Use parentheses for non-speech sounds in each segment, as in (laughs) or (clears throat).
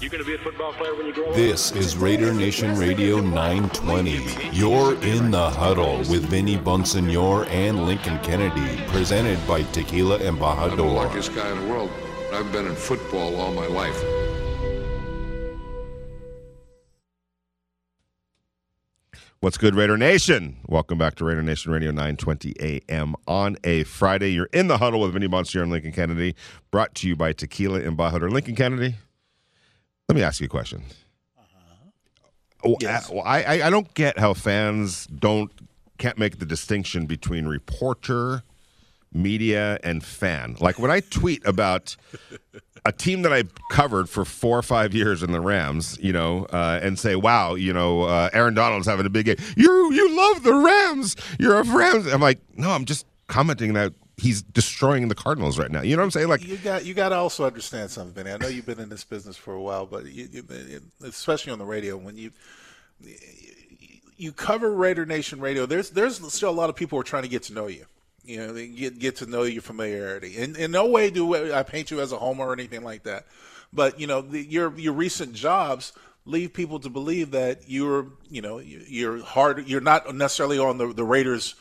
You going to be a football player when you grow up? This is Raider Nation Radio 920. You're in the huddle with Vinny Bonsignore and Lincoln Kennedy, presented by Tequila I'm the Embajador. luckiest guy in the world. I've been in football all my life. What's good, Raider Nation? Welcome back to Raider Nation Radio 920 AM on a Friday. You're in the huddle with Vinny Bonsignore and Lincoln Kennedy, brought to you by Tequila and Embajador. Lincoln Kennedy, let me ask you a question. Oh, Yes. I, I, I- I don't get how fans don't can't make the distinction between reporter, media, and fan. Like when I tweet about a team that I covered for four or five years in the Rams, you know, uh, and say, "Wow, you know, uh, Aaron Donald's having a big game. You you love the Rams. You're a Rams." I'm like, no, I'm just commenting that he's destroying the Cardinals right now. You know what I'm saying? Like, You got you got to also understand something, Benny. I know you've been in this business for a while, but you, you, especially on the radio, when you you cover Raider Nation radio, there's there's still a lot of people who are trying to get to know you. You know, get get to know your familiarity. And in no way do I paint you as a homer or anything like that. But you know, the, your your recent jobs leave people to believe that you're you know you- you're hard. You're not necessarily on the the Raiders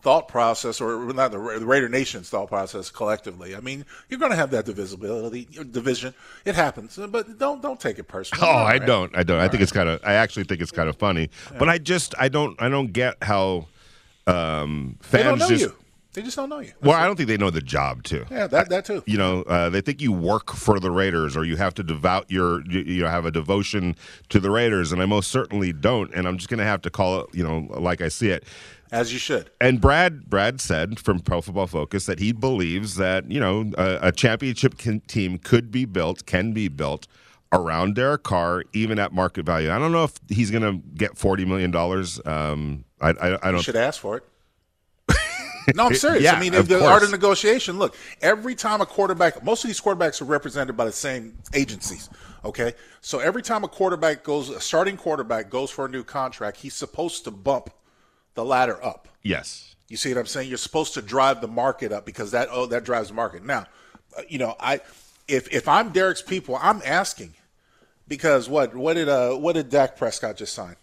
thought process or not the, Ra- the Raider Nation's thought process collectively. I mean, you're going to have that divisibility division. It happens, but don't don't take it personally. Oh, I Right? don't. I don't. I think it's kind of. I actually think it's kind of funny. But I just. I don't. I don't get how um, They don't fans know just. you. They just don't know you. Well, I don't think they know the job too. Yeah, that that too. You know, uh, they think you work for the Raiders or you have to devout your, you, you know, have a devotion to the Raiders, and I most certainly don't. And I'm just going to have to call it, you know, like I see it. As you should. And Brad, Brad said from Pro Football Focus that he believes that you know a, a championship can, team could be built, can be built around Derek Carr, even at market value. I don't know if he's going to get forty million dollars. Um, I, I, I You don't. should ask for it. (laughs) No, I'm serious. Yeah, I mean, the course. art of negotiation. Look, every time a quarterback, most of these quarterbacks are represented by the same agencies. Okay, so every time a quarterback goes, a starting quarterback goes for a new contract, he's supposed to bump the ladder up. Yes. You see what I'm saying? You're supposed to drive the market up because that oh that drives the market. Now, uh, you know, I if if I'm Derek's people, I'm asking because what what did uh what did Dak Prescott just sign?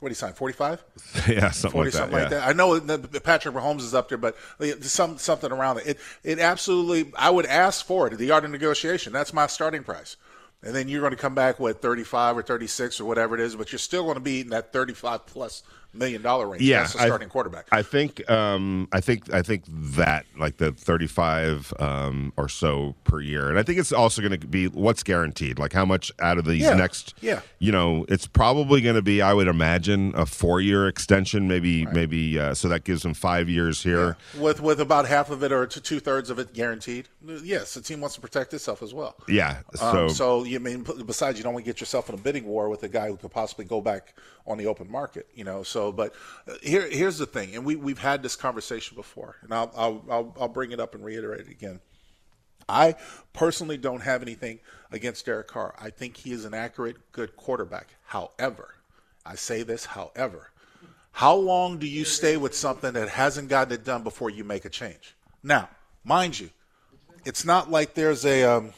What did he sign? Forty five. (laughs) yeah, something Forty like that. something yeah. like that. I know Patrick Mahomes is up there, but some something around it. It it absolutely. I would ask for it. The art of negotiation. That's my starting price. And then you're going to come back with 35 or 36 or whatever it is, but you're still going to be in that 35 plus million dollar range. Yeah, That's the I- starting quarterback. I think um, I think I think that like the 35 um, or so per year, and I think it's also going to be what's guaranteed, like how much out of these Yeah, next. yeah. You know, it's probably going to be, I would imagine, a four year extension, maybe maybe uh, so that gives them five years here. with with about half of it or two thirds of it guaranteed. Yes, the team wants to protect itself as well. Yeah. So, Um, so you mean besides you don't want to get yourself in a bidding war with a guy who could possibly go back on the open market, you know. So, but uh, here here's the thing, and we we've had this conversation before, and I'll I'll I'll, I'll bring it up and reiterate it again. I personally don't have anything against Derek Carr. I think he is an accurate, good quarterback. However, I say this, however, how long do you stay with something that hasn't gotten it done before you make a change? Now, mind you, it's not like there's a um,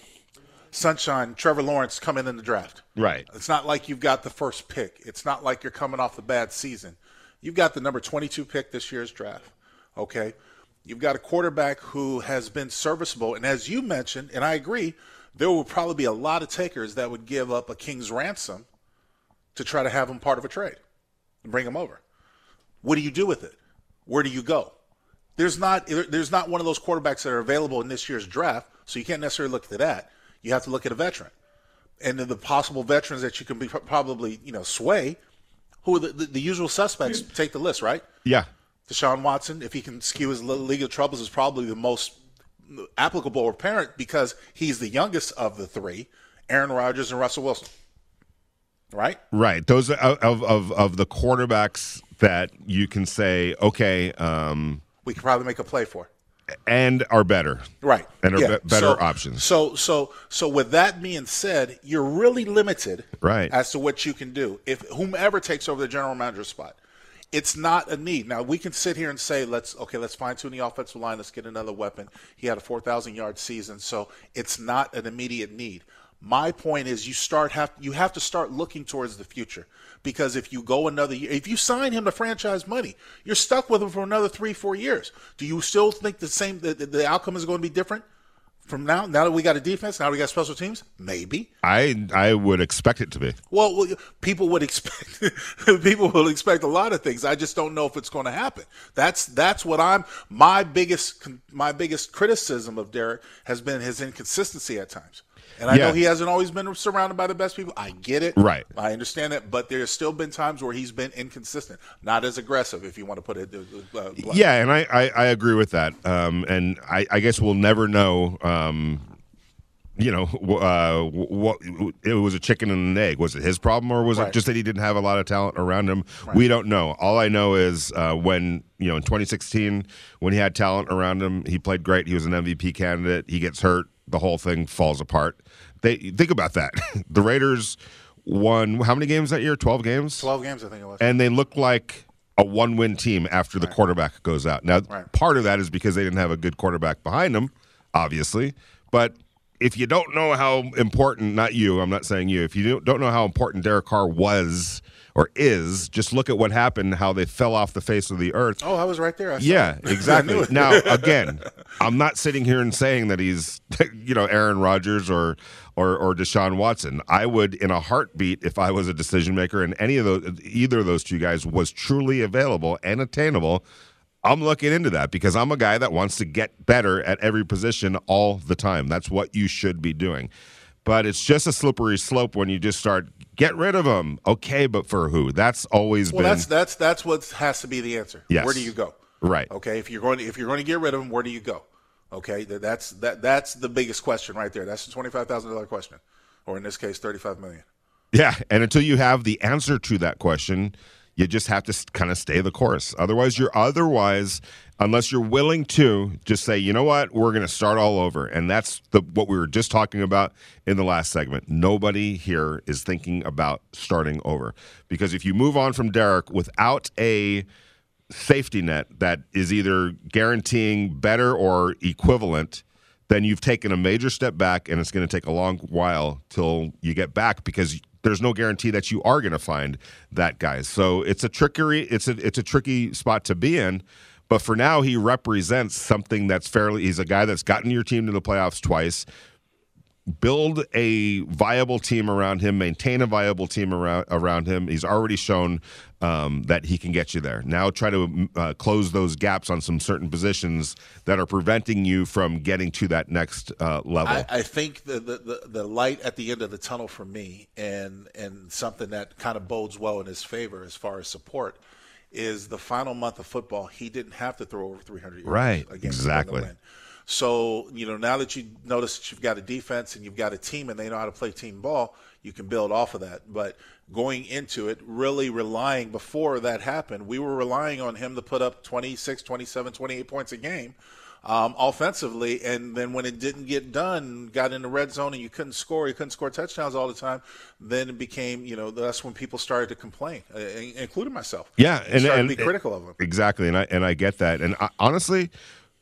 sunshine Trevor Lawrence coming in the draft. right. It's not like you've got the first pick. It's not like you're coming off the bad season. You've got the number 22 pick this year's draft. Okay. You've got a quarterback who has been serviceable. And as you mentioned, and I agree, there will probably be a lot of takers that would give up a king's ransom to try to have him part of a trade and bring him over. What do you do with it? Where do you go? There's not there's not one of those quarterbacks that are available in this year's draft, so you can't necessarily look to that. You have to look at a veteran, and then the possible veterans that you can be probably you know sway. Who are the, the, the usual suspects? Take the list, right? Yeah. Deshaun Watson, if he can skew his le- legal troubles, is probably the most applicable or parent because he's the youngest of the three. Aaron Rodgers and Russell Wilson, right? Right. Those are of of of the quarterbacks that you can say, okay, um, We could probably make a play for. And are better. Right. And are Yeah. be- better So- options. So so so with that being said, you're really limited Right. as to what you can do. If whomever takes over the general manager spot. It's not a need. Now we can sit here and say, let's okay, let's fine tune the offensive line, let's get another weapon. He had a four thousand yard season, so it's not an immediate need. My point is, you start have you have to start looking towards the future because if you go another year, if you sign him to franchise money, you're stuck with him for another three, four years. Do you still think the same? The, the outcome is going to be different from now? Now that we got a defense, now we got special teams, maybe. I I would expect it to be. Well, well people would expect (laughs) people will expect a lot of things. I just don't know if it's going to happen. That's that's what I'm my biggest my biggest criticism of Derek has been his inconsistency at times. And I yeah. know he hasn't always been surrounded by the best people. I get it. Right. I understand that. But there's still been times where he's been inconsistent, not as aggressive, if you want to put it. Uh, uh yeah, and I, I, I, agree with that. Um, and I, I, guess we'll never know. Um, you know, uh, what it was a chicken and an egg. Was it his problem, or was right. it just that he didn't have a lot of talent around him? Right. We don't know. All I know is uh, when you know in 2016, when he had talent around him, he played great. He was an MVP candidate. He gets hurt the whole thing falls apart. They think about that. (laughs) the Raiders won how many games that year? Twelve games. Twelve games, I think it was. And they look like a one-win team after the right. quarterback goes out. Now, right. part of that is because they didn't have a good quarterback behind them, obviously. But if you don't know how important, not you, I'm not saying you, if you don't know how important Derek Carr was or is, just look at what happened, how they fell off the face of the earth. Oh, I was right there. yeah, (laughs) exactly. now, again, I'm not sitting here and saying that he's, (laughs) you know, Aaron Rodgers or or or Deshaun Watson. I would, in a heartbeat, if I was a decision maker and any of those, either of those two guys was truly available and attainable. I'm looking into that because I'm a guy that wants to get better at every position all the time. That's what you should be doing. But it's just a slippery slope when you just start Get rid of them. Okay, but for who? That's always well, been. that's that's that's what has to be the answer. Yes. Where do you go? Right. Okay. If you're going to, if you're going to get rid of them, where do you go? Okay. That's that that's the biggest question right there. That's the twenty five thousand dollar question, or in this case, thirty five million. Yeah, and until you have the answer to that question, you just have to kind of stay the course. Otherwise, you're otherwise unless you're willing to just say, you know what, we're going to start all over, and that's the what we were just talking about in the last segment. Nobody here is thinking about starting over because if you move on from Derek without a safety net that is either guaranteeing better or equivalent then you've taken a major step back and it's going to take a long while till you get back because there's no guarantee that you are going to find that guy. So it's a trickery. It's a it's a tricky spot to be in. But for now, he represents something that's fairly. He's a guy that's gotten your team to the playoffs twice build a viable team around him, maintain a viable team around around him. He's already shown um, that he can get you there. Now try to uh, close those gaps on some certain positions that are preventing you from getting to that next uh, level. I, I think the, the, the light at the end of the tunnel for me, and and something that kind of bodes well in his favor as far as support. Is the final month of football? He didn't have to throw over 300 yards. Right, exactly. So, you know, now that you notice that you've got a defense and you've got a team and they know how to play team ball, you can build off of that. But going into it, really relying before that happened, we were relying on him to put up 26, 27, 28 points a game um, offensively. And then when it didn't get done, got in the red zone and you couldn't score, you couldn't score touchdowns all the time, then it became, you know, that's when people started to complain, uh, including myself. Yeah. And, and, and be critical of him. Exactly. And I, and I get that. And I, honestly,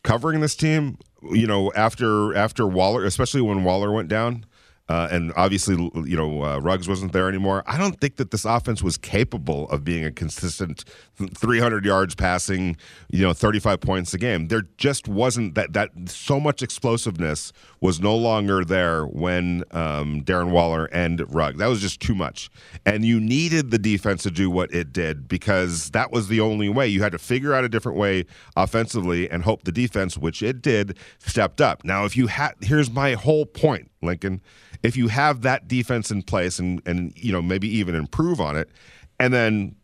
covering this team, you know, after after Waller, especially when Waller went down, uh, and obviously, you know, uh, Ruggs wasn't there anymore. I don't think that this offense was capable of being a consistent 300 yards passing, you know, 35 points a game. There just wasn't that that so much explosiveness was no longer there when um, Darren Waller and Ruggs. That was just too much, and you needed the defense to do what it did because that was the only way. You had to figure out a different way offensively and hope the defense, which it did, stepped up. Now, if you had, here's my whole point, Lincoln if you have that defense in place and and you know maybe even improve on it, and then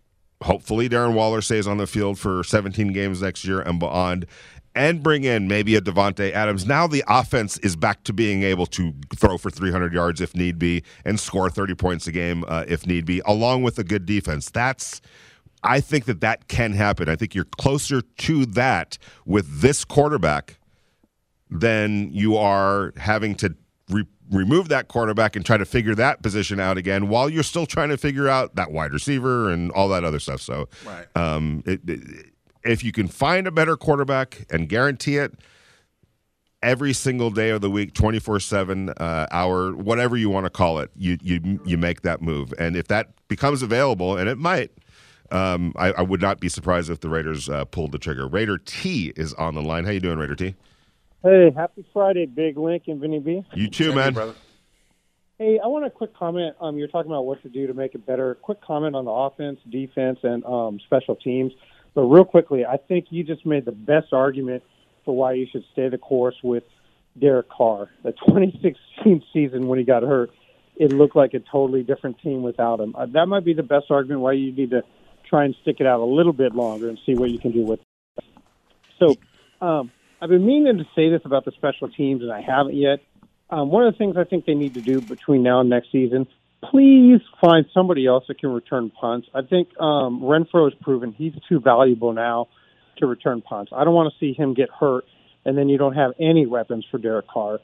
hopefully Darren Waller stays on the field for 17 games next year and beyond, and bring in maybe a Davante Adams. Now the offense is back to being able to throw for 300 yards if need be and score 30 points a game uh, if need be, along with a good defense. That's I think that that can happen. I think you're closer to that with this quarterback than you are having to re- remove that quarterback and try to figure that position out again while you're still trying to figure out that wide receiver and all that other stuff. So, right. um, it, it, if you can find a better quarterback and guarantee it, every single day of the week, twenty four seven uh, hour, whatever you want to call it. You you you make that move, and if that becomes available, and it might. Um, I, I would not be surprised if the Raiders uh, pulled the trigger. Raider T is on the line. How you doing, Raider T? Hey, happy Friday, Big Link and Vinny B. You too, Thank man. you, brother. Hey, I want a quick comment. Um, you're talking about what to do to make it better. Quick comment on the offense, defense, and um, special teams. But real quickly, I think you just made the best argument for why you should stay the course with Derek Carr. The (laughs) 2016 season when he got hurt, it looked like a totally different team without him. Uh, that might be the best argument why you need to try and stick it out a little bit longer and see what you can do with. It. So, um, I've been meaning to say this about the special teams, and I haven't yet. Um, one of the things I think they need to do between now and next season, please find somebody else that can return punts. I think um, Renfrow has proven he's too valuable now to return punts. I don't want to see him get hurt, and then you don't have any weapons for Derek Carr.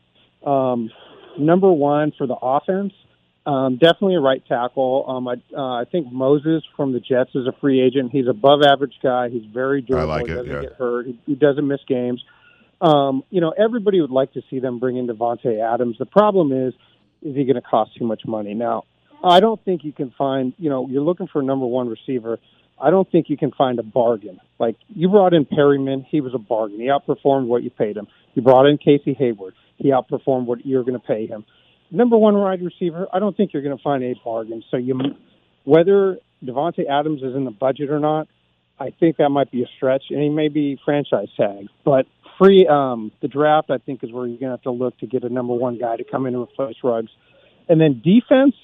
Um, number one for the offense, um, definitely a right tackle. Um, I, uh, I think Moses from the Jets is a free agent. He's above average guy. He's very durable. like he doesn't yeah. get hurt. He, he doesn't miss games. Um, you know, everybody would like to see them bring in Davante Adams. The problem is, is he going to cost too much money? Now, I don't think you can find. You know, you're looking for a number one receiver. I don't think you can find a bargain. Like you brought in Perryman, he was a bargain. He outperformed what you paid him. You brought in Casey Hayward, he outperformed what you're going to pay him. Number one wide receiver, I don't think you're going to find a bargain. So you, whether Davante Adams is in the budget or not, I think that might be a stretch, and he may be franchise tag. But free um, the draft, I think, is where you're going to have to look to get a number one guy to come in and replace Ruggs. And then defense,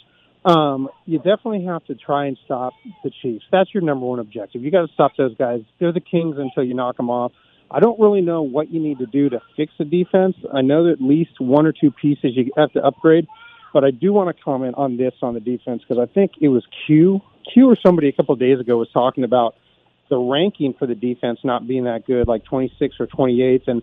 um, you definitely have to try and stop the Chiefs. That's your number one objective. You got to stop those guys. They're the kings until you knock them off. I don't really know what you need to do to fix the defense. I know that at least one or two pieces you have to upgrade, but I do want to comment on this on the defense because I think it was Q, Q or somebody a couple of days ago was talking about the ranking for the defense not being that good, like 26 or 28th, and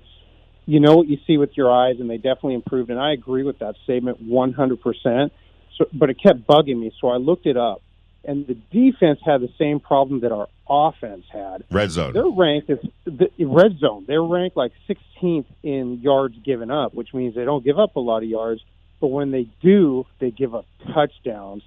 you know what you see with your eyes, and they definitely improved. And I agree with that statement 100%. So, but it kept bugging me, so I looked it up, and the defense had the same problem that our offense had. Red zone. They're ranked as the red zone. They're ranked like 16th in yards given up, which means they don't give up a lot of yards. But when they do, they give up touchdowns.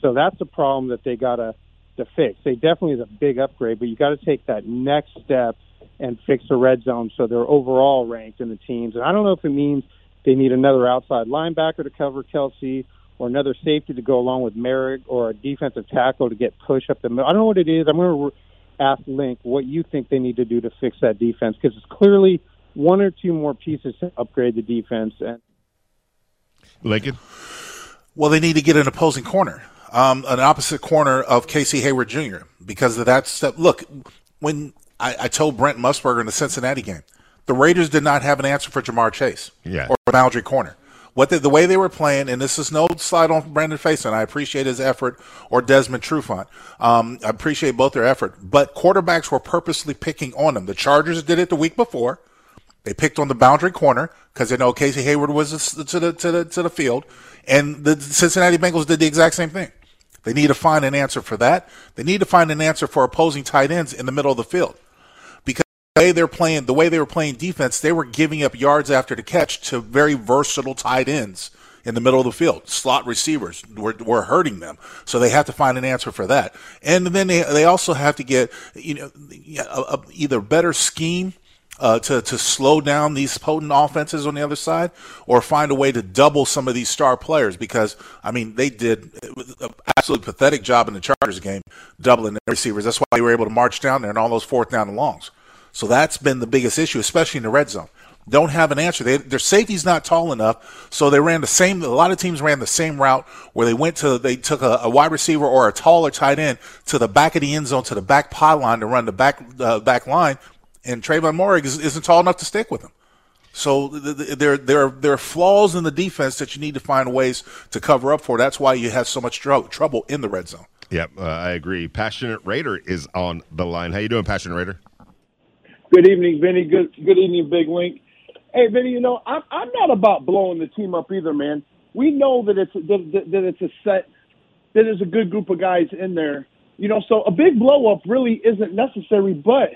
So that's a problem that they gotta to fix. They definitely is a big upgrade, but you got to take that next step and fix the red zone so they're overall ranked in the teams. And I don't know if it means they need another outside linebacker to cover Kelce or another safety to go along with Moehrig or a defensive tackle to get push up the middle. I don't know what it is. I'm going to ask Link what you think they need to do to fix that defense because it's clearly one or two more pieces to upgrade the defense. And Lincoln. Well, they need to get an opposing corner, um, an opposite corner of Casey Hayward Jr. because of that step. Look, when I, I told Brent Musburger in the Cincinnati game, the Raiders did not have an answer for Ja'Marr Chase Yeah. or boundary corner. What the, the way they were playing, and this is no slide on Brandon Facyson. I appreciate his effort, or Desmond Trufant. Um, I appreciate both their effort, but quarterbacks were purposely picking on them. The Chargers did it the week before. They picked on the boundary corner because they know Casey Hayward was to the to the to the field, and the Cincinnati Bengals did the exact same thing. They need to find an answer for that. They need to find an answer for opposing tight ends in the middle of the field because the way they're playing, the way they were playing defense, they were giving up yards after the catch to very versatile tight ends in the middle of the field. Slot receivers were, were hurting them, so they have to find an answer for that. And then they they also have to get you know a, a, either better scheme uh, to to slow down these potent offenses on the other side, or find a way to double some of these star players. Because I mean, they did an absolutely pathetic job in the Chargers game, doubling the receivers. That's why they were able to march down there and all those fourth down and longs. So that's been the biggest issue, especially in the red zone. Don't have an answer. They, their safety's not tall enough, so they ran the same. A lot of teams ran the same route where they went to they took a, a wide receiver or a taller tight end to the back of the end zone to the back pylon to run the back uh, back line and Tre'von Moehrig is, isn't tall enough to stick with him. So th- th- there, there, there are flaws in the defense that you need to find ways to cover up for. That's why you have so much tr- trouble in the red zone. Yep, uh, I agree. Passionate Raider is on the line. How you doing, Passionate Raider? Good evening, Vinny. Good good evening, Big Link. Hey, Vinny, you know I'm I'm not about blowing the team up either, man. We know that it's that, that, that it's a set that there's a good group of guys in there. You know, so a big blow up really isn't necessary, but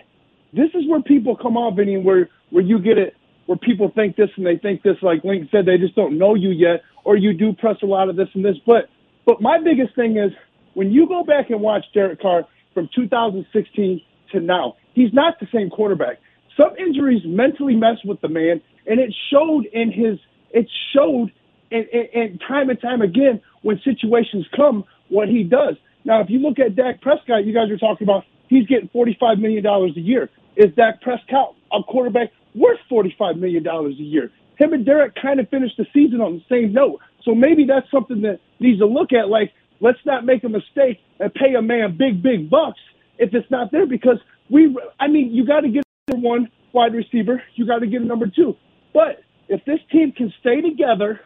this is where people come off, Vinny, where where you get it where people think this and they think this, like Link said, they just don't know you yet, or you do press a lot of this and this. But but my biggest thing is when you go back and watch Derek Carr from 2016 to now, he's not the same quarterback. Some injuries mentally mess with the man, and it showed in his. It showed, and, and, and time and time again when situations come, what he does. Now, if you look at Dak Prescott, you guys are talking about he's getting $45 million a year. Is Dak Prescott a quarterback worth $45 million a year? Him and Derek kind of finished the season on the same note. So maybe that's something that needs to look at. Like, let's not make a mistake and pay a man big, big bucks if it's not there because we, I mean, you got to get one wide receiver, you got to get a number two. But if this team can stay together,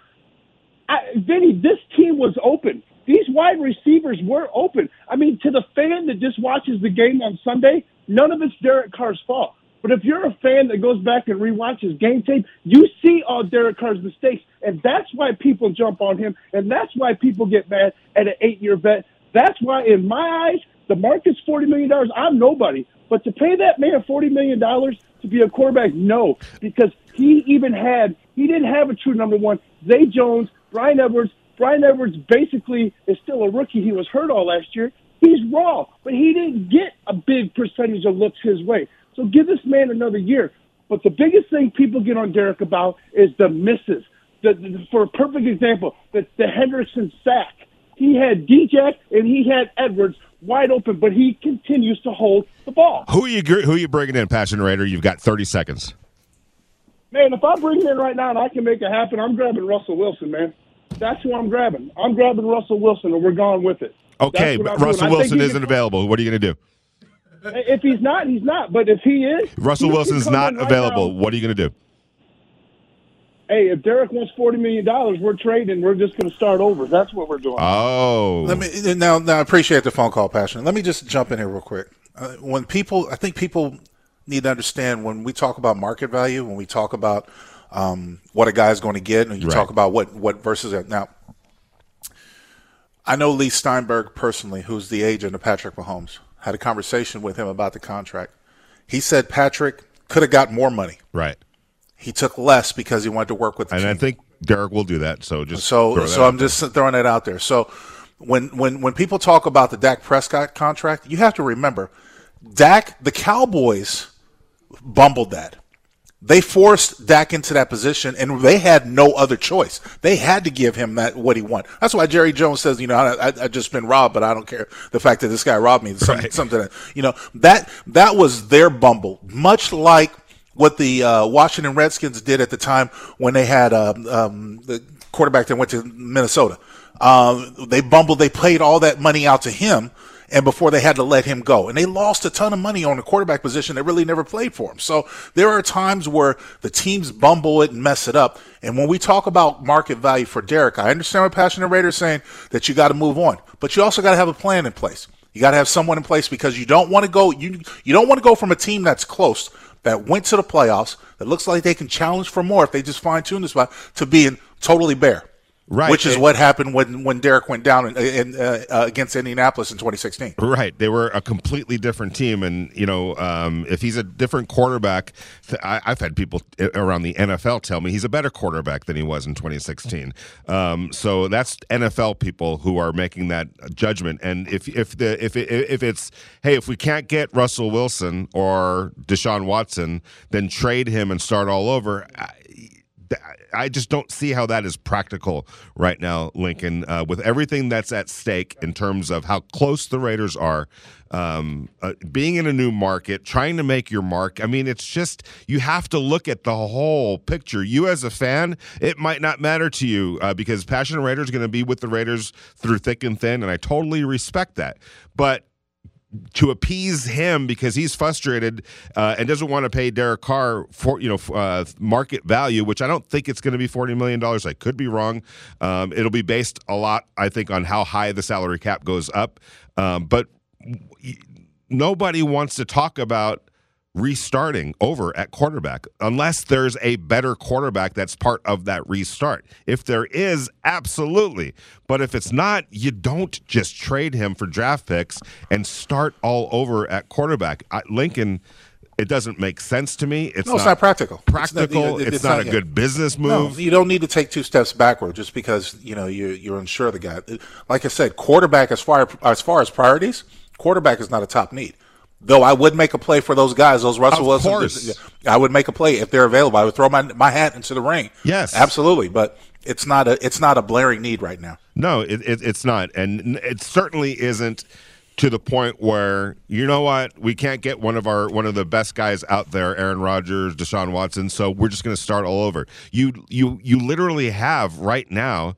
I, Vinny, this team was open. These wide receivers were open. I mean, to the fan that just watches the game on Sunday, none of it's Derek Carr's fault. But if you're a fan that goes back and rewatches game tape, you see all Derek Carr's mistakes, and that's why people jump on him, and that's why people get mad at an eight-year vet. That's why, in my eyes, the market's forty million dollars. I'm nobody, but to pay that man forty million dollars to be a quarterback, no, because he even had he didn't have a true number one. Zay Jones, Bryan Edwards. Bryan Edwards basically is still a rookie. He was hurt all last year. He's raw, but he didn't get a big percentage of looks his way. So give this man another year. But the biggest thing people get on Derek about is the misses. The, the, for a perfect example, the, the Hendrickson sack. He had DJ and he had Edwards wide open, but he continues to hold the ball. Who are you who are you bringing in, Passion Raider? You've got 30 seconds. Man, if I bring him in right now and I can make it happen, I'm grabbing Russell Wilson, man. That's who I'm grabbing. I'm grabbing Russell Wilson, and we're gone with it. Okay, but Russell Wilson isn't available. What are you going to do? If he's not, he's not. But if he is, Russell he Wilson's not right available. now. What are you going to do? Hey, if Derek wants forty million dollars, we're trading. We're just going to start over. That's what we're doing. Oh, Let me now. Now, I appreciate the phone call, passion. Let me just jump in here real quick. Uh, when people, I think people need to understand when we talk about market value, when we talk about um, what a guy is going to get, and you Right. talk about what what versus it. Now, I know Leigh Steinberg personally, who's the agent of Patrick Mahomes. Had a conversation with him about the contract. He said Patrick could have got more money. right. He took less because he wanted to work with the And team. I think Derek will do that. So just So, so I'm just throwing that out there. So, when when when people talk about the Dak Prescott contract, you have to remember, Dak, the Cowboys, bumbled that. They forced Dak into that position, and they had no other choice. They had to give him that what he wanted. That's why Jerry Jones says, you know, I, I, I just been robbed, but I don't care the fact that this guy robbed me. Some, Right. Something that you know that that was their bumble, much like what the uh, Washington Redskins did at the time when they had um, um, the quarterback that went to Minnesota. Um, they bumbled. They played all that money out to him, and before they had to let him go, and they lost a ton of money on the quarterback position that really never played for him. So there are times where the teams bumble it and mess it up. And when we talk about market value for Derek, I understand what Passionate Raider is saying that you got to move on, but you also got to have a plan in place. You got to have someone in place because you don't want to go you you don't want to go from a team that's close that went to the playoffs that looks like they can challenge for more if they just fine tune this spot to being totally bare. Right. Which is what happened when when Derek went down in, in, uh, uh, against Indianapolis in 2016. Right, they were a completely different team, and you know, um, if he's a different quarterback, I, I've had people around the NFL tell me he's a better quarterback than he was in 2016. Um, so that's NFL people who are making that judgment. And if if the if it, if it's hey, if we can't get Russell Wilson or Deshaun Watson, then trade him and start all over. I, I just don't see how that is practical right now, Lincoln, uh, with everything that's at stake in terms of how close the Raiders are. Um, uh, being in a new market, trying to make your mark. I mean, it's just you have to look at the whole picture. You, as a fan, it might not matter to you uh, because Passion Raider is going to be with the Raiders through thick and thin, and I totally respect that. But to appease him because he's frustrated uh, and doesn't want to pay Derek Carr for you know uh, market value, which I don't think it's going to be forty million dollars. I could be wrong. Um, it'll be based a lot, I think, on how high the salary cap goes up. Um, but nobody wants to talk about restarting over at quarterback unless there's a better quarterback that's part of that restart. If there is, absolutely. But if it's not, you don't just trade him for draft picks and start all over at quarterback. I, Lincoln, It doesn't make sense to me. It's no, not it's not practical. Practical. It's, It's, not, a yeah. good business No, move. you don't need to take two steps backward just because you know you you're unsure of the guy. Like I said, quarterback as far as far as priorities, quarterback is not a top need. Though I would make a play for those guys, those Russell Of Wilson. course. I would make a play if they're available. I would throw my my hat into the ring. Yes. absolutely. But it's not a it's not a blaring need right now. No, it, it, it's not, and it certainly isn't to the point where you know what we can't get one of our one of the best guys out there, Aaron Rodgers, Deshaun Watson. So we're just going to start all over. You you you literally have right now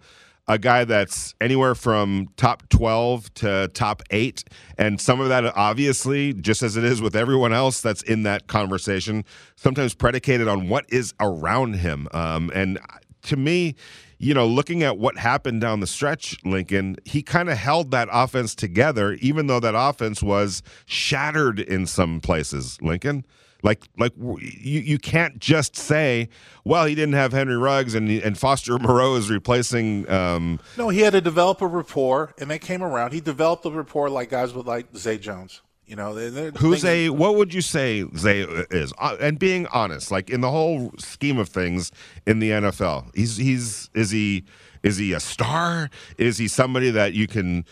a guy that's anywhere from top 12 to top 8 and some of that obviously just as it is with everyone else that's in that conversation sometimes predicated on what is around him. Um, and to me you know looking at what happened down the stretch lincoln he kind of held that offense together even though that offense was shattered in some places lincoln like, like you, you can't just say, well, he didn't have Henry Ruggs and and Foster (laughs) Moreau is replacing. Um, No, he had to develop a rapport, and they came around. He developed a rapport like guys with like Zay Jones. You know, who's a what would you say Zay is? Uh, and being honest, like in the whole scheme of things in the NFL, he's he's is he is he a star? Is he somebody that you can?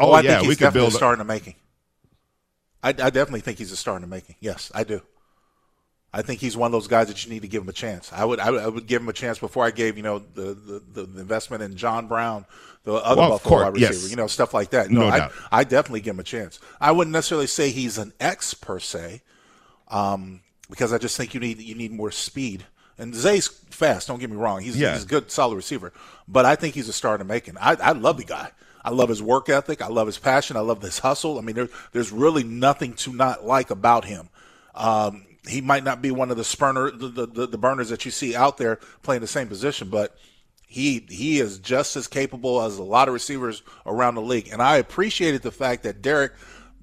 Oh, I yeah, think he's we could build. a star in the making. I, I definitely think he's a star in the making. Yes, I do. I think he's one of those guys that you need to give him a chance. I would, I would, I would give him a chance before I gave, you know, the the, the investment in John Brown, the other Well, Buffalo course, wide receiver, yes. you know, stuff like that. No I, doubt. I definitely give him a chance. I wouldn't necessarily say he's an X per se, um, because I just think you need you need more speed. And Zay's fast. Don't get me wrong. He's, Yeah. he's a good, solid receiver. But I think he's a star the making. I, I love the guy. I love his work ethic. I love his passion. I love his hustle. I mean, there, there's really nothing to not like about him. Um, he might not be one of the spurner, the, the, the, burners that you see out there playing the same position, but he he is just as capable as a lot of receivers around the league. And I appreciated the fact that Derek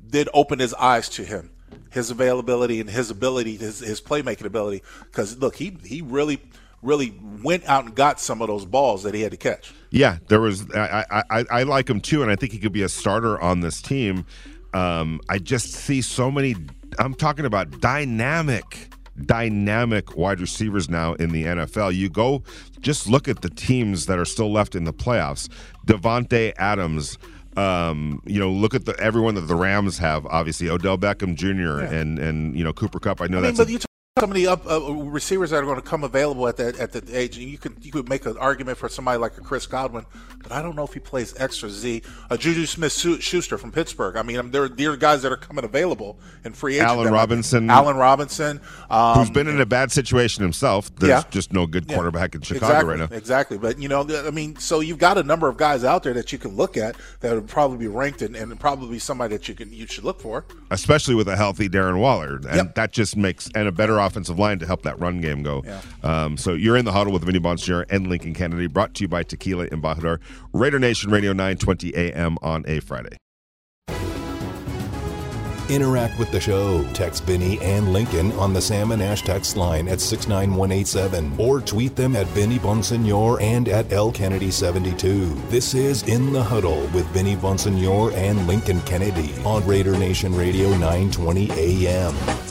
did open his eyes to him, his availability and his ability, his, his playmaking ability. Because look, he he really really went out and got some of those balls that he had to catch. Yeah, there was. I, I I I like him too, and I think he could be a starter on this team. Um, I just see so many. I'm talking about dynamic, dynamic wide receivers now in the NFL. You go, just look at the teams that are still left in the playoffs. Davante Adams. Um, you know, look at the everyone that the Rams have. Obviously, Odell Beckham Jr. and and you know Cooper Kupp. I know I mean, that's but a- you talk about some of the up, uh, receivers that are going to come available at that at the age. and You could you could make an argument for somebody like a Chris Godwin, but I don't know if he plays X or Z. A Juju Smith Schuster from Pittsburgh. I mean, there there are guys that are coming available in free agent. Allen Robinson. Allen Robinson, um, who's been in a bad situation himself. There's Yeah. just no good Yeah. quarterback in Chicago exactly, right now. Exactly. But, you know, I mean, so you've got a number of guys out there that you can look at that would probably be ranked and, and probably somebody that you can you should look for. especially with a healthy Darren Waller, and Yep. that just makes and a better offensive line to help that run game go. Yeah. Um, so you're in the huddle with Vinny Bonsignore and Lincoln Kennedy, brought to you by Tequila Embajador, Raider Nation Radio 920 AM on a Friday. Interact with the show. Text Benny and Lincoln on the Sam and Ash text line at 69187 or tweet them at Benny Bonsignore and at L Kennedy 72. This is In the Huddle with Benny Bonsignore and Lincoln Kennedy on Raider Nation Radio 920 AM.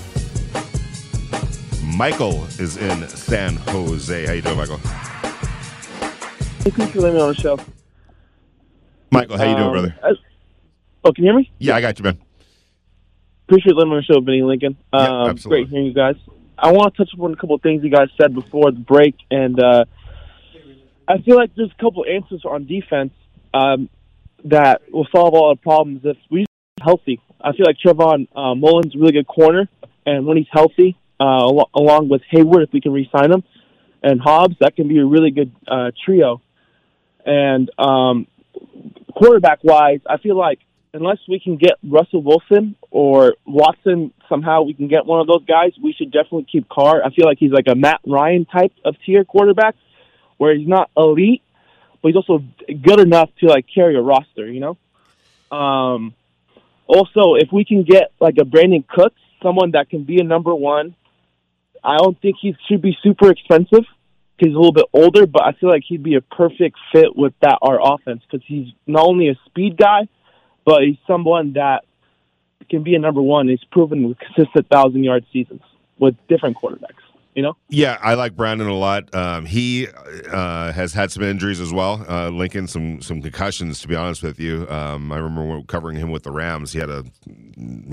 Michael is in San Jose. How you doing, Michael? Thank you for letting me on the show. Michael, how you doing, Um, brother? I- oh, can you hear me? Yeah, I got you, man. Appreciate letting me on the show, Benny Lincoln. Yeah, Um, absolutely. great hearing you guys. I want to touch upon a couple of things you guys said before the break, and uh, I feel like there's a couple answers on defense um, that will solve all our problems if we healthy. I feel like Trayvon uh, Mullins is a really good corner, and when he's healthy, uh, al- along with Hayward, if we can re-sign him, and Hobbs, that can be a really good uh, trio. And um, quarterback-wise, I feel like unless we can get Russell Wilson or Watson somehow, we can get one of those guys. We should definitely keep Carr. I feel like he's like a Matt Ryan type of tier quarterback, where he's not elite, but he's also good enough to like carry a roster. You know. Um, also, if we can get like a Brandin Cooks, someone that can be a number one, I don't think he should be super expensive. He's a little bit older, but I feel like he'd be a perfect fit with that our offense because he's not only a speed guy, but he's someone that can be a number one. He's proven with consistent thousand yard seasons with different quarterbacks. You know? Yeah, I like Brandon a lot. Um, he uh, has had some injuries as well. Uh, Lincoln, some some concussions. To be honest with you, um, I remember covering him with the Rams. He had a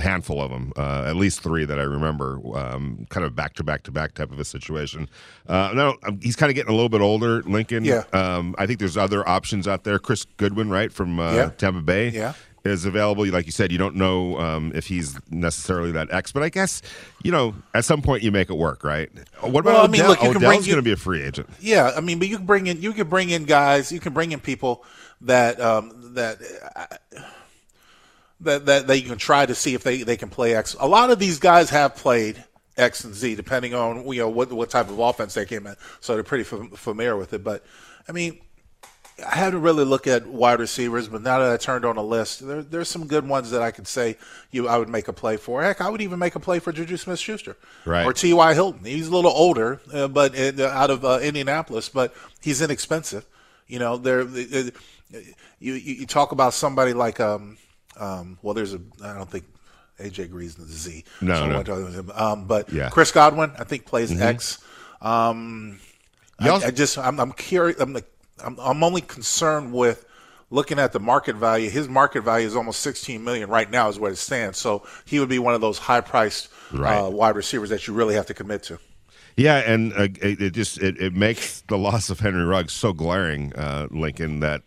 handful of them, uh, at least three that I remember. Um, kind of back to back to back type of a situation. Uh, now um, he's kind of getting a little bit older. Lincoln. Yeah. Um, I think there's other options out there. Chris Godwin, right from uh, Yeah. Tampa Bay. Yeah. Is available, like you said. You don't know um, if he's necessarily that X, but I guess you know at some point you make it work, right? What about Well, I mean, Odell? look, you Odell's going to be a free agent. Yeah, I mean, but you can bring in you can bring in guys, you can bring in people that um, that uh, that that you can try to see if they, they can play X. A lot of these guys have played X and Z, depending on you know what what type of offense they came in, so they're pretty fam- familiar with it. But I mean, I haven't really looked at wide receivers, but now that I turned on a list, there, there's some good ones that I could say you I would make a play for. Heck, I would even make a play for Juju Smith-Schuster Right. or T.Y. Hilton. He's a little older, uh, but in, out of uh, Indianapolis, but he's inexpensive. You know, there you, you you talk about somebody like um um well, there's a I don't think AJ Green's the Z. No, so no. won't about him. Um, but Yeah. Mm-hmm. Chris Godwin, I think plays X. Um, I, I just I'm, I'm curious. I'm, like, I'm I'm only concerned with looking at the market value. His market value is almost 16 million right now, is where it stands. So he would be one of those high priced Right. uh, wide receivers that you really have to commit to. Yeah, and uh, it, it just it, it makes the loss of Henry Ruggs so glaring, uh, Lincoln, that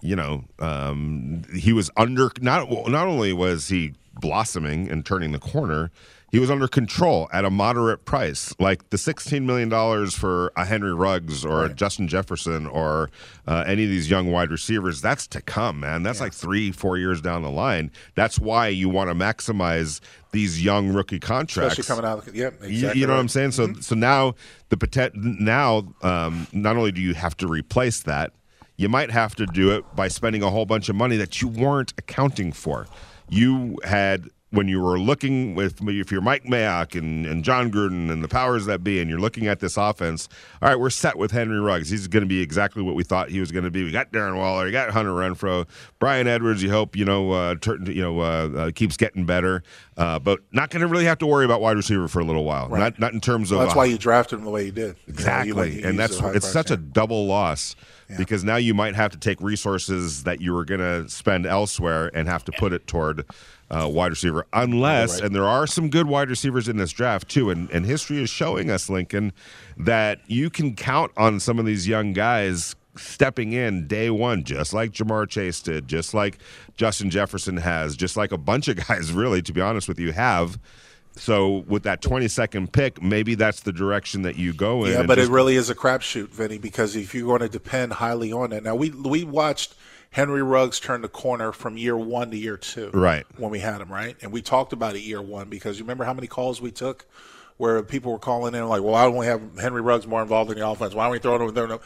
you know um, he was under not not only was he blossoming and turning the corner, he was under control at a moderate price, like the sixteen million dollars for a Henry Ruggs or a Justin Jefferson or uh, any of these young wide receivers. That's to come, man. That's like three, four years down the line. That's why you want to maximize these young rookie contracts, Especially coming out. Yeah, exactly. you, you know what I'm saying? So so now the poten- now um, not only do you have to replace that, you might have to do it by spending a whole bunch of money that you weren't accounting for. You had when you were looking with if you're Mike Mayock and, and Jon Gruden and the powers that be, and you're looking at this offense. All right, we're set with Henry Ruggs. He's going to be exactly what we thought he was going to be. We got Darren Waller, you got Hunter Renfrow, Bryan Edwards. You hope you know uh, tur- you know uh, uh, keeps getting better, uh, but not going to really have to worry about wide receiver for a little while. Right. Not not in terms of Well, that's why you drafted him the way you did. You know, Exactly, you you and that's it's such a double loss because now you might have to take resources that you were going to spend elsewhere and have to put it toward uh, wide receiver, unless Right. and there are some good wide receivers in this draft too, and and history is showing us Lincoln that you can count on some of these young guys stepping in day one, just like Ja'Marr Chase did, just like Justin Jefferson has, just like a bunch of (laughs) guys, really, to be honest with you, have. So with that 22nd pick, maybe that's the direction that you go in. Yeah, but just- it really is a crapshoot, Vinny, because if you're going to depend highly on it, now we we watched Henry Ruggs turned the corner from year one to year two, Right. When we had him, right, and we talked about it year one because you remember how many calls we took where people were calling in like, "Well, why don't we have Henry Ruggs more involved in the offense? Why don't we throw it over there?"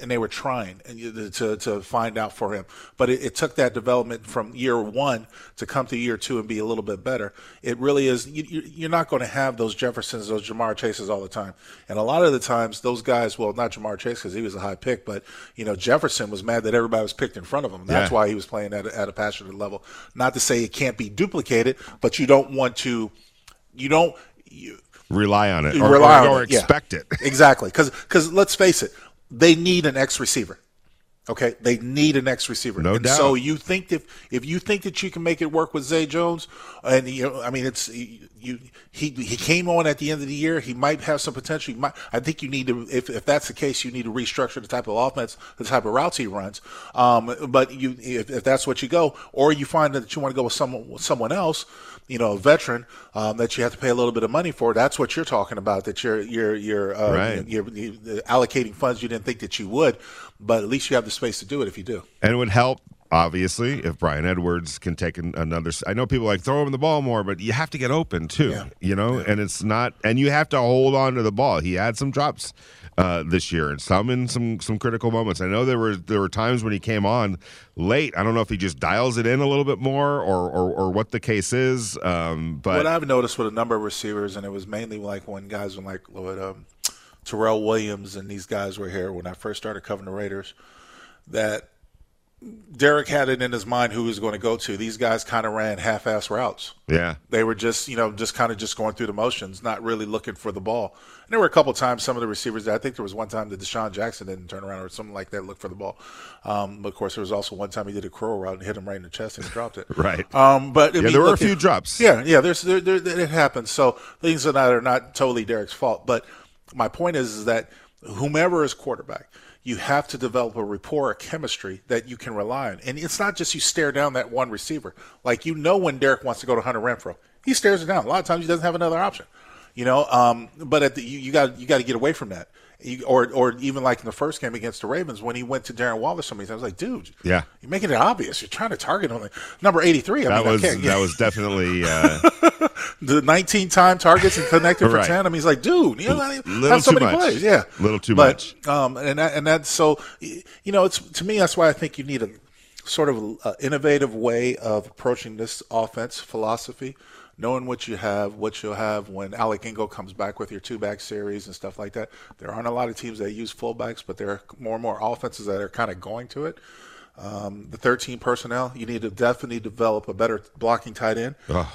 And they were trying and to to find out for him, but it, it took that development from year one to come to year two and be a little bit better. It really is. You, you- you're not going to have those Jeffersons, those Ja'Marr Chases all the time, and a lot of the times those guys, well, not Ja'Marr Chase because he was a high pick, but you know Jefferson was mad that everybody was picked in front of him. That's Yeah. why he was playing at a, at a passionate level. Not to say it can't be duplicated, but you don't want to. You don't. You, rely on it or, rely or, on or it, yeah. expect it. (laughs) exactly. Because let's face it, they need an X receiver. Okay, they need an X receiver. No and doubt. So you think if if you think that you can make it work with Zay Jones, and you know, I mean, it's you. He he came on at the end of the year. He might have some potential. Might, I think you need to. If if that's the case, you need to restructure the type of offense, the type of routes he runs. Um, but you, if, if that's what you go, or you find that you want to go with someone with someone else, you know, a veteran um, that you have to pay a little bit of money for. That's what you're talking about. That you're you're you're uh, Right. you're, you're allocating funds you didn't think that you would, but at least you have the space to do it if you do. And it would help, obviously, if Bryan Edwards can take an, another. I know people like throw him the ball more, but you have to get open too, Yeah. you know. And it's not, and you have to hold on to the ball. He had some drops uh, this year, and some in some some critical moments. I know there were there were times when he came on late. I don't know if he just dials it in a little bit more, or or, or what the case is. Um, but what I've noticed with a number of receivers, and it was mainly like when guys were like with um, Tyrell Williams and these guys were here when I first started covering the Raiders, that Derek had it in his mind who he was going to go to. These guys kind of ran half-ass routes. Yeah. They were just, you know, just kind of just going through the motions, not really looking for the ball. And there were a couple times some of the receivers. I think there was one time that DeSean Jackson didn't turn around or something like that, look for the ball. Um, but of course, there was also one time he did a crow route and hit him right in the chest and he dropped it. (laughs) Right. Um, but Yeah, there were a few it- drops. Yeah, yeah. There's there, there, it happens. So things that are not totally Derek's fault. But my point is, is that whomever is quarterback, you have to develop a rapport, a chemistry that you can rely on. And it's not just you stare down that one receiver. Like you know when Derek wants to go to Hunter Renfrow, he stares it down. A lot of times he doesn't have another option. You know, um, but the, you got you got to get away from that. Or or even like in the first game against the Ravens when he went to Darren Waller so many times, I was like, dude, Yeah. you're making it obvious. You're trying to target on number 83. I That mean, was I can't, that was definitely (laughs) uh, the 19 time targets and connected for 10. I mean, he's like, dude, you know, have so too many much. plays. Yeah. Little too but, much. Um, and that, and that's so, you know, it's to me, that's why I think you need a sort of a, innovative way of approaching this offense philosophy, knowing what you have, what you'll have when Alec Ingold comes back with your two back series and stuff like that. There aren't a lot of teams that use fullbacks, but there are more and more offenses that are kind of going to it. Um, the 13 personnel, you need to definitely develop a better blocking tight end.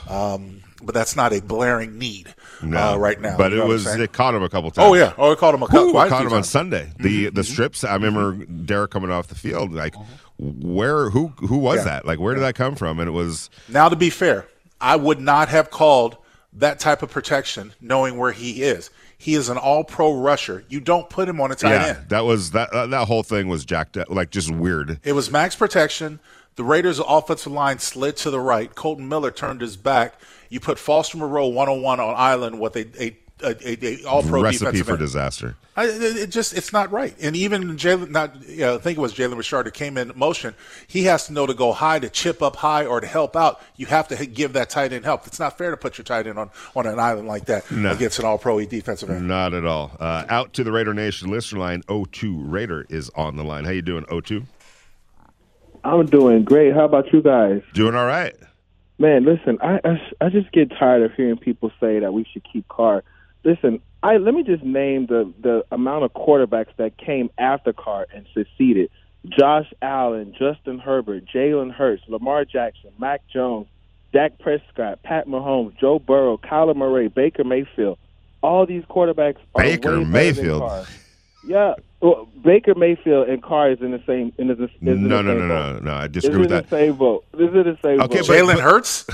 Um, but that's not a blaring need no, uh, right now. But You know it was it caught him a couple times. Oh yeah, oh, it called him a couple. caught him on times. Mm-hmm. Sunday. The the strips. I remember Derek coming off the field. Like, where? Who? Who was Yeah. that? Like, where did that come from? And it was Now, to be fair, I would not have called that type of protection knowing where he is. He is an all-pro rusher. You don't put him on a tight yeah. end. That was that. Uh, that whole thing was jacked up. Like just weird. It was max protection. The Raiders' offensive line slid to the right. Kolton Miller turned his back. You put Foster Moreau one-on-one on Island with a a, a, a, a all-pro Recipe defensive for end. disaster. I, it it just it's not right. And even Jalen, not you know, I think it was Jalen Richard who came in motion. He has to know to go high, to chip up high, or to help out. You have to give that tight end help. It's not fair to put your tight end on, on an island like that No. against an All Pro defensive end. Not at all. Uh, out to the Raider Nation listener line. O2 Raider is on the line. How you doing, O2? I'm doing great. How about you guys? Doing all right. Man, listen, I, I I just get tired of hearing people say that we should keep Carr. Listen, I let me just name the the amount of quarterbacks that came after Carr and succeeded. Josh Allen, Justin Herbert, Jalen Hurts, Lamar Jackson, Mac Jones, Dak Prescott, Pat Mahomes, Joe Burrow, Kyler Murray, Baker Mayfield. All these quarterbacks are Baker way better than Mayfield. Carr. Yeah, well, Baker Mayfield and Carr is in the same. In the, is in No, the no, same no, boat. no, no. I This disagree is with the that. same vote. This is the same Okay, vote. but- Jalen Hurts,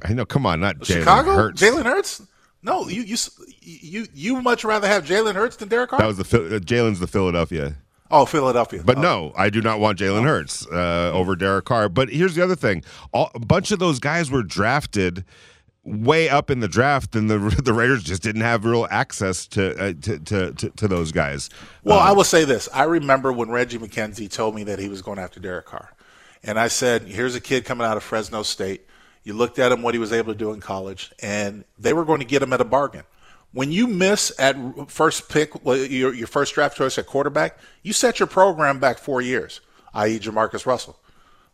(laughs) I know. Come on, not Jalen Chicago, Hurts. Jalen Hurts. No, you you you you much rather have Jalen Hurts than Derek Carr. That was the uh, Jalen's the Philadelphia. oh, Philadelphia. But Oh. no, I do not want Jalen Hurts uh, over Derek Carr. But here's the other thing: All, a bunch of those guys were drafted way up in the draft, and the (laughs) the Raiders just didn't have real access to uh, to, to, to to those guys. Well, Um, I will say this. I remember when Reggie McKenzie told me that he was going after Derek Carr. And I said, here's a kid coming out of Fresno State. You looked at him, what he was able to do in college, and they were going to get him at a bargain. When you miss at first pick, your, your first draft choice at quarterback, you set your program back four years, i.e., JaMarcus Russell.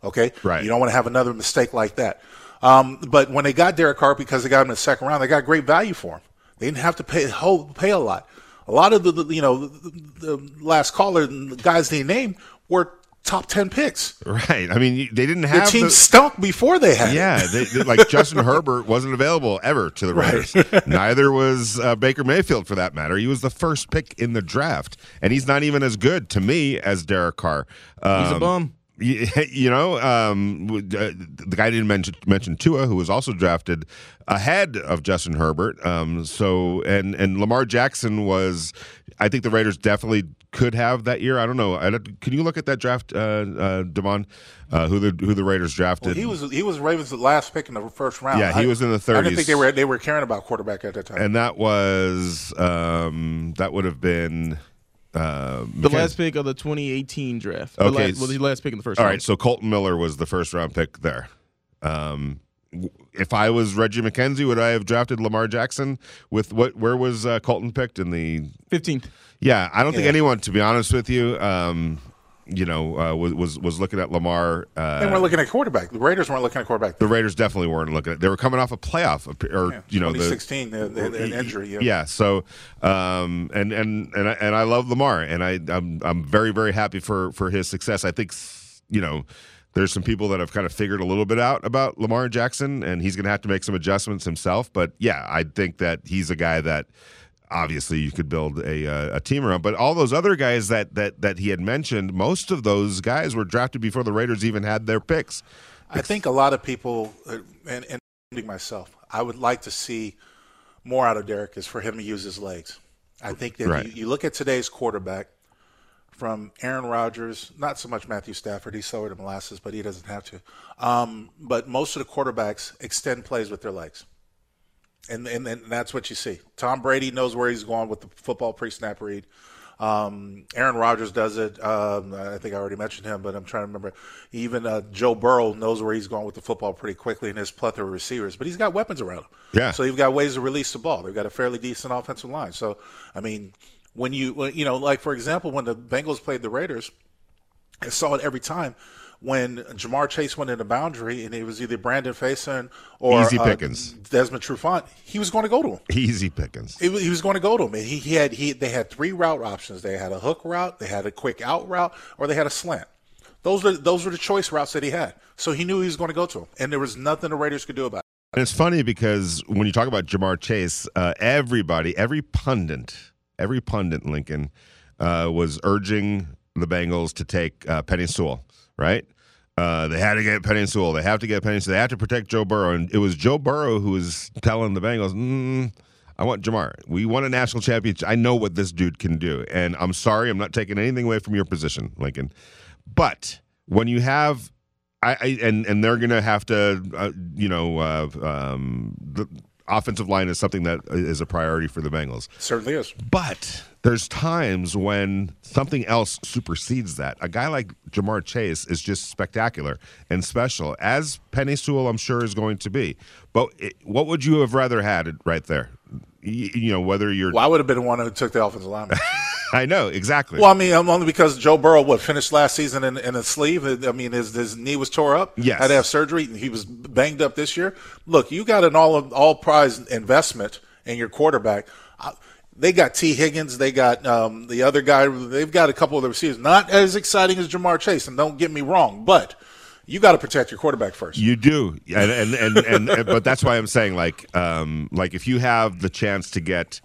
Okay? Right. You don't want to have another mistake like that. Um, but when they got Derek Carr because they got him in the second round, they got great value for him. They didn't have to pay whole, pay a lot. A lot of the, the you know the, the last caller the guys they named were top ten picks. right. I mean, they didn't have The team the- stunk before they had. Yeah, they, they- like (laughs) Justin Herbert wasn't available ever to the Raiders. (laughs) Neither was uh, Baker Mayfield, for that matter. He was the first pick in the draft, and he's not even as good to me as Derek Carr. Um, He's a bum. (laughs) You, you know, um, uh, the guy didn't mention mention Tua, who was also drafted ahead of Justin Herbert. Um, so and and Lamar Jackson was, I think the Raiders definitely could have that year. I don't know. I don't, can you look at that draft, uh, uh, Devon, uh, who the who the Raiders drafted? Well, he was he was Ravens' last pick in the first round. Yeah, he I- was in the 30s. I didn't think they were they were caring about quarterback at that time. and that was um, that would have been uh, The last pick of the 2018 draft. The Okay, last, well, the last pick in the first All round. right, so Kolton Miller was the first round pick there. Um, w- if I was Reggie McKenzie, would I have drafted Lamar Jackson with what? Where was uh, Kolton picked in the? 15th. Yeah, I don't think anyone, to be honest with you, um, you know, uh, was, was was looking at Lamar. Uh, they weren't looking at quarterback. The Raiders weren't looking at quarterback. the Raiders definitely weren't looking at. They were coming off a playoff, or Yeah, you know, the 2016, the, the, the injury. Yeah. yeah. So, um, and and and I, and I love Lamar, and I I'm I'm very very happy for for his success. I think you know, there's some people that have kind of figured a little bit out about Lamar Jackson, and he's going to have to make some adjustments himself. But yeah, I think that he's a guy that obviously you could build a uh, a team around. But all those other guys that that that he had mentioned, most of those guys were drafted before the Raiders even had their picks. I think a lot of people, uh, and, and including myself, I would like to see more out of Derek is for him to use his legs. I think that Right. you, you look at today's quarterback from Aaron Rodgers, not so much Matthew Stafford. He's slower than molasses, but he doesn't have to. Um, but most of the quarterbacks extend plays with their legs. And, and and that's what you see. Tom Brady knows where he's going with the football pre-snap read. Um, Aaron Rodgers does it. Um, I think I already mentioned him, but I'm trying to remember. Even uh, Joe Burrow knows where he's going with the football pretty quickly in his plethora of receivers. But he's got weapons around him. Yeah. So you've got ways to release the ball. They've got a fairly decent offensive line. So I mean, when you you know, like for example, when the Bengals played the Raiders, I saw it every time when Ja'Marr Chase went in the boundary and it was either Brandon Facyson or Easy uh. Desmond Trufant. He was going to go to him. Easy Pickens. He, was- he was going to go to him, and he, he had he they had three route options. They had a hook route, they had a quick out route, or they had a slant. Those were those were the choice routes that he had. So he knew he was going to go to him, and there was nothing the Raiders could do about it. And it's funny because when you talk about Ja'Marr Chase, uh, everybody, every pundit, every pundit, Lincoln, uh, was urging the Bengals to take uh, Penei Sewell, right? Uh, they had to get Penei Sewell. They have to get Penei Sewell. They have to protect Joe Burrow. And it was Joe Burrow who was telling the Bengals, mm, I want Ja'Marr. We won a national championship. I know what this dude can do. And I'm sorry, I'm not taking anything away from your position, Lincoln. But when you have I, I and and they're to have to, uh, you know, uh, um, the offensive line is something that is a priority for the Bengals. Certainly is. But there's times when something else supersedes that. A guy like Ja'Marr Chase is just spectacular and special, as Penei Sewell, I'm sure, is going to be. But it, what would you have rather had right there? You, you know, whether you're. Well, I would have been the one who took the offensive lineman. (laughs) I know exactly. well, I mean, um, only because Joe Burrow what finished last season in, in a sleeve. I mean, his, his knee was tore up. Yes. had to have surgery. and He was banged up this year. Look, you got an all all prize investment in your quarterback. Uh, They got Tee Higgins. They got um, the other guy. They've got a couple of the receivers. Not as exciting as Ja'Marr Chase, and don't get me wrong, but you got to protect your quarterback first. You do, and and, and, and, and (laughs) but that's why I'm saying like um like if you have the chance to get,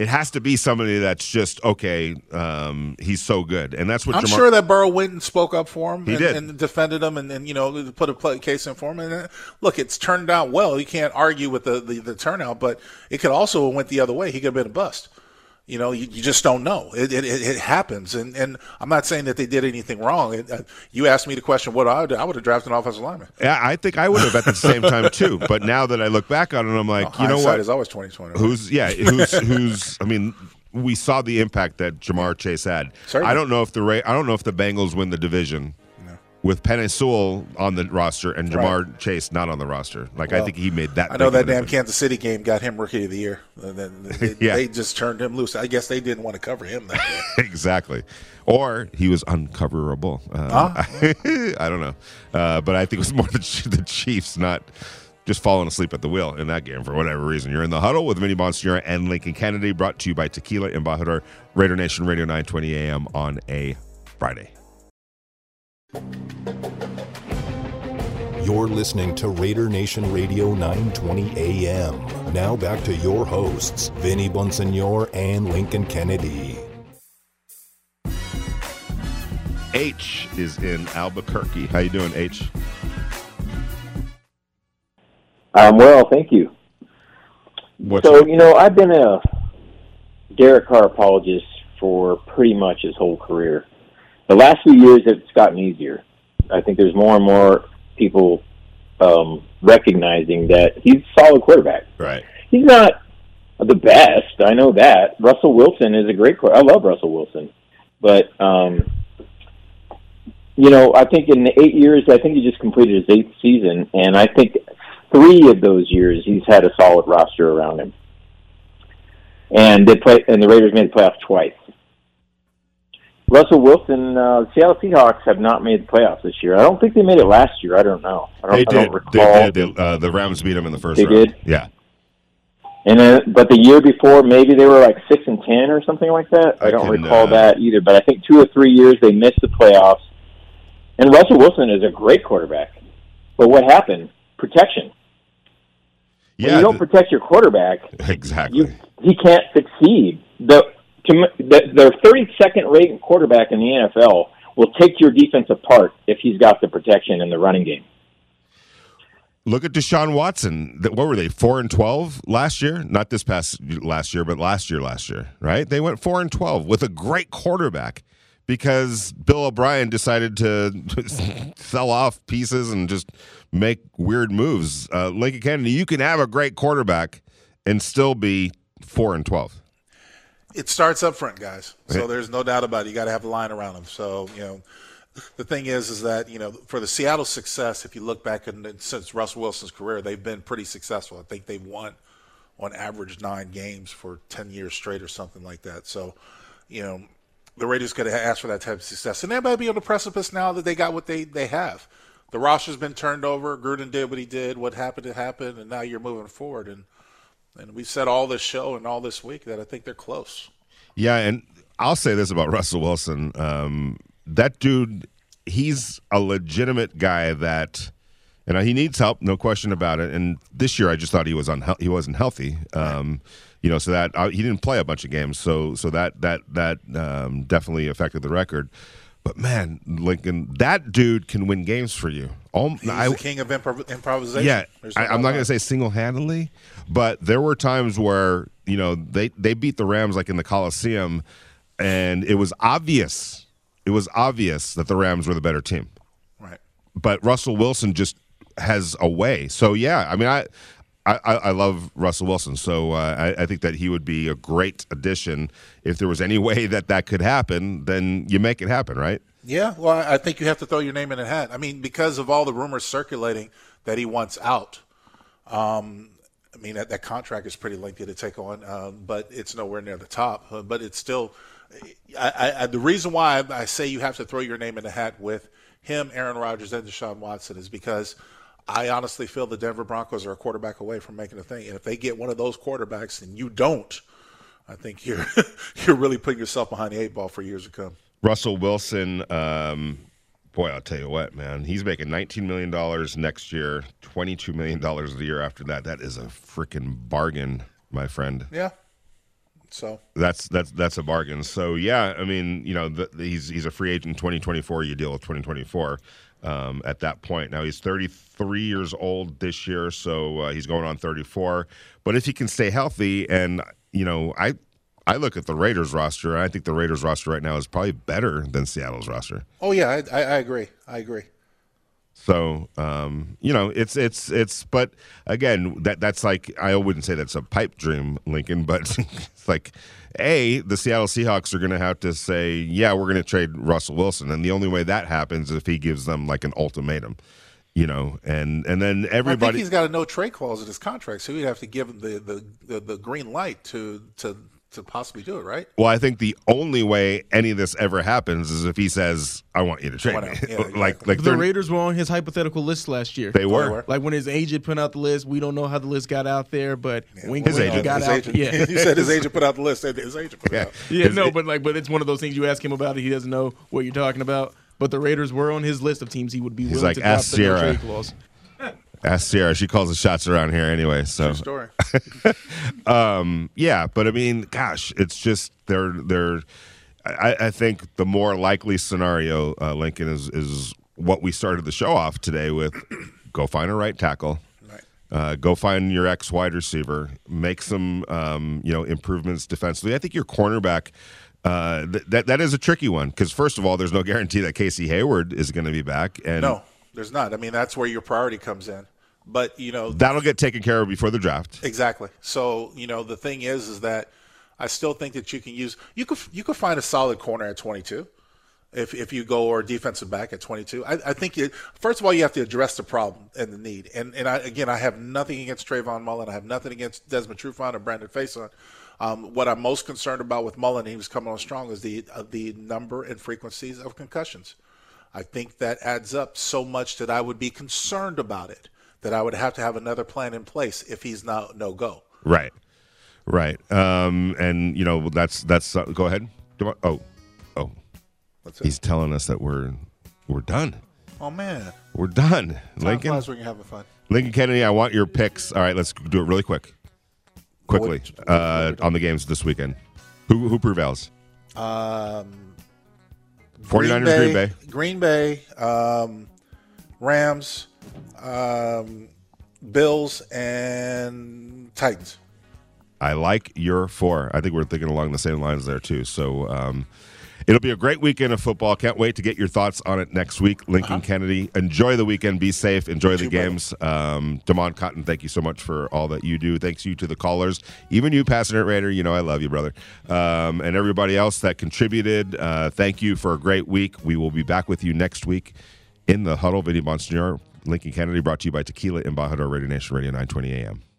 it has to be somebody that's just okay. Um, he's so good, and that's what I'm Ja'Marr- sure that Burrow went and spoke up for him He and, did. and defended him and, and you know put a play, case in for him. And uh, look, it's turned out well. You can't argue with the, the, the turnout, but it could also have went the other way. He could have been a bust. You know, you, you just don't know. It, it, it, happens, and, and I'm not saying that they did anything wrong. It, uh, you asked me the question, what I would, I would have drafted an offensive lineman. Yeah, I think I would have at the same time too. But now that I look back on it, I'm like, you know what? is always 2020. Who's yeah? Who's who's? I mean, we saw the impact that Ja'Marr Chase had. Certainly. I don't know if the Ra- I don't know if the Bengals win the division with Penei Sewell on the roster and Ja'Marr Chase not on the roster. Like I think he made that. I know that damn. Kansas City game got him rookie of the year. And then (laughs) they, Yeah. they just turned him loose. I guess they didn't want to cover him that (laughs) day. exactly. Or he was uncoverable. Uh, (laughs) I don't know. Uh, but I think it was more the, the Chiefs not just falling asleep at the wheel in that game for whatever reason. You're in the huddle with Vinny Bonsignore and Lincoln Kennedy, brought to you by Tequila Embajador, Raider Nation Radio 920 AM on a Friday. You're listening to Raider Nation Radio 920 AM. Now back to your hosts, Vinny Bonsignore and Lincoln Kennedy. H is in Albuquerque. How you doing, H? Um, well, thank you. What's so, you know, I've been a Derek Carr apologist for pretty much his whole career. The last few years, it's gotten easier. I think there's more and more people um, recognizing that he's a solid quarterback. right? He's not the best, I know that. Russell Wilson is a great quarterback. I love Russell Wilson. But, um, you know, I think in the eight years, I think he just completed his eighth season, and I think three of those years he's had a solid roster around him. And they play, and the Raiders made the playoffs twice. Russell Wilson, uh, Seattle Seahawks have not made the playoffs this year. I don't think they made it last year. I don't know. I don't, They I did. don't They recall. did. They, uh, the Rams beat them in the first They round. did? Yeah. And then, but the year before, maybe they were like six and ten or something like that. I, I don't can, recall uh, that either. But I think two or three years they missed the playoffs, And Russell Wilson is a great quarterback. But what happened? Protection. When Yeah, you don't th- protect your quarterback, (laughs) exactly. you he can't succeed. The, to, the their 32nd rated quarterback in the NFL will take your defense apart if he's got the protection in the running game. Look at Deshaun Watson. What were they? Four and twelve last year? Not this past last year, but last year, last year, right? They went four and twelve with a great quarterback because Bill O'Brien decided to (laughs) sell off pieces and just make weird moves. Uh, Lincoln Kennedy, you can have a great quarterback and still be four and twelve. It starts up front, guys. So there's no doubt about it. You got to have a line around them. So you know, the thing is, is that you know, for the Seattle success, if you look back and since Russell Wilson's career, they've been pretty successful. I think they've won on average nine games for ten years straight or something like that. So, you know, the Raiders could have asked for that type of success, and they might be on the precipice now that they got what they they have. The roster's been turned over. Gruden did what he did. What happened to happen, and now you're moving forward. And and we've said all this show and all this week that I think they're close. Yeah, and I'll say this about Russell Wilson. Um, that dude, he's a legitimate guy that, and he needs help, no question about it. And this year, I just thought he was unhe- he wasn't healthy. Um, you know, so that uh, he didn't play a bunch of games, so so that that that um, definitely affected the record. But man, Lincoln, that dude can win games for you. All, He's I, the king of improv- improvisation. yeah, I, I'm not going to say single handedly, but there were times where you know they they beat the Rams like in the Coliseum, and it was obvious. It was obvious that the Rams were the better team. Right. But Russell Wilson just has a way. So yeah, I mean I. I, I love Russell Wilson, so uh, I, I think that he would be a great addition. If there was any (laughs) way that that could happen, then you make it happen, right? Yeah, well, I think you have to throw your name in a hat. I mean, because of all the rumors circulating that he wants out. Um, I mean, that, that contract is pretty lengthy to take on, um, but it's nowhere near the top. Uh, but it's still, I, I, the reason why I say you have to throw your name in the hat with him, Aaron Rodgers, and Deshaun Watson is because I honestly feel the Denver Broncos are a quarterback away from making a thing. And if they get one of those quarterbacks and you don't, I think you're (laughs) you're really putting yourself behind the eight ball for years to come. Russell Wilson, um, boy, I'll tell you what, man, he's making $19 million next year, $22 million the year after that. That is a freaking bargain, my friend. Yeah. So That's that's that's a bargain. So yeah, I mean, you know, the, the- he's he's a free agent in 2024. You deal with 2024 um, at that point. Now he's 33 years old this year, so uh, he's going on 34. But if he can stay healthy, and you know, I I look at the Raiders roster. I think the Raiders roster right now is probably better than Seattle's roster. Oh yeah, I, I, I agree. I agree. So um, you know, it's it's it's. But again, that that's like I wouldn't say that's a pipe dream, Lincoln. But (laughs) it's like, a the Seattle Seahawks are going to have to say, yeah, we're going to trade Russell Wilson, and the only way that happens is if he gives them like an ultimatum, you know, and and then I think everybody. he's got a no trade clause in his contract, so he'd have to give the, the, the, the green light to, to to possibly do it, right? well, I think the only way any of this ever happens is if he says, "I want you to trade me." Yeah, (laughs) like like the Raiders were on his hypothetical list last year. They were. Like when his agent put out the list, we don't know how the list got out there, but wink, His wink, agent. it got his out. agent, (laughs) Yeah, you said his agent put out the list. His agent put it Yeah. out. (laughs) yeah, His- no, but like, but it's one of those things you ask him about it, he doesn't know what you're talking about. But the Raiders were on his list of teams he would be He's willing like, to drop ask the no trade clause. Ask Ciara. She calls the shots around here anyway. So True story. (laughs) um, yeah, but I mean, gosh, it's just they're they're. I, I think the more likely scenario, uh, Lincoln, is is what we started the show off today with: (clears throat) go find a right tackle, Right. uh, go find your ex wide receiver, make some um, you know improvements defensively. I think your cornerback. Uh, th- that that is a tricky one because first of all, there's no guarantee that Casey Hayward is going to be back, and No, there's not. I mean, that's where your priority comes in. But you know, that'll get taken care of before the draft. Exactly. So you know the thing is, is that I still think that you can use you could you could find a solid corner at 22 if if you go or defensive back at 22. I, I think it, first of all you have to address the problem and the need. And and I, again I have nothing against Trayvon Mullen. I have nothing against Desmond Trufant or Brandon Facyson. Um, what I'm most concerned about with Mullen, he was coming on strong, is the uh, the number and frequencies of concussions. I think that adds up so much that I would be concerned about it. That I would have to have another plan in place if he's not no go. Right, right. Um, and you know that's that's. Uh, go ahead. Oh, oh, he's telling us that we're we're done. Oh man, We're done. time Lincoln, flies when you're having fun. Lincoln Kennedy, I want your picks. All right, let's do it really quick. Quickly uh, on the games this weekend. Who who prevails? Um, 49ers, Green Bay. Green Bay, um, Rams, um, Bills, and Titans. I like your four. I think we're thinking along the same lines there too. So um, it'll be a great weekend of football. Can't wait to get your thoughts on it next week. Lincoln Kennedy, enjoy the weekend. Be safe. Enjoy the games. Um, Damon Cotton, thank you so much for all that you do. Thanks you to the callers, even you, Passionate Raider. You know I love you, brother. Um, and everybody else that contributed. Uh, thank you for a great week. We will be back with you next week in the huddle. Vinny Bonsignore, Lincoln Kennedy, brought to you by Tequila Embajador Radio Nation Radio 920 AM.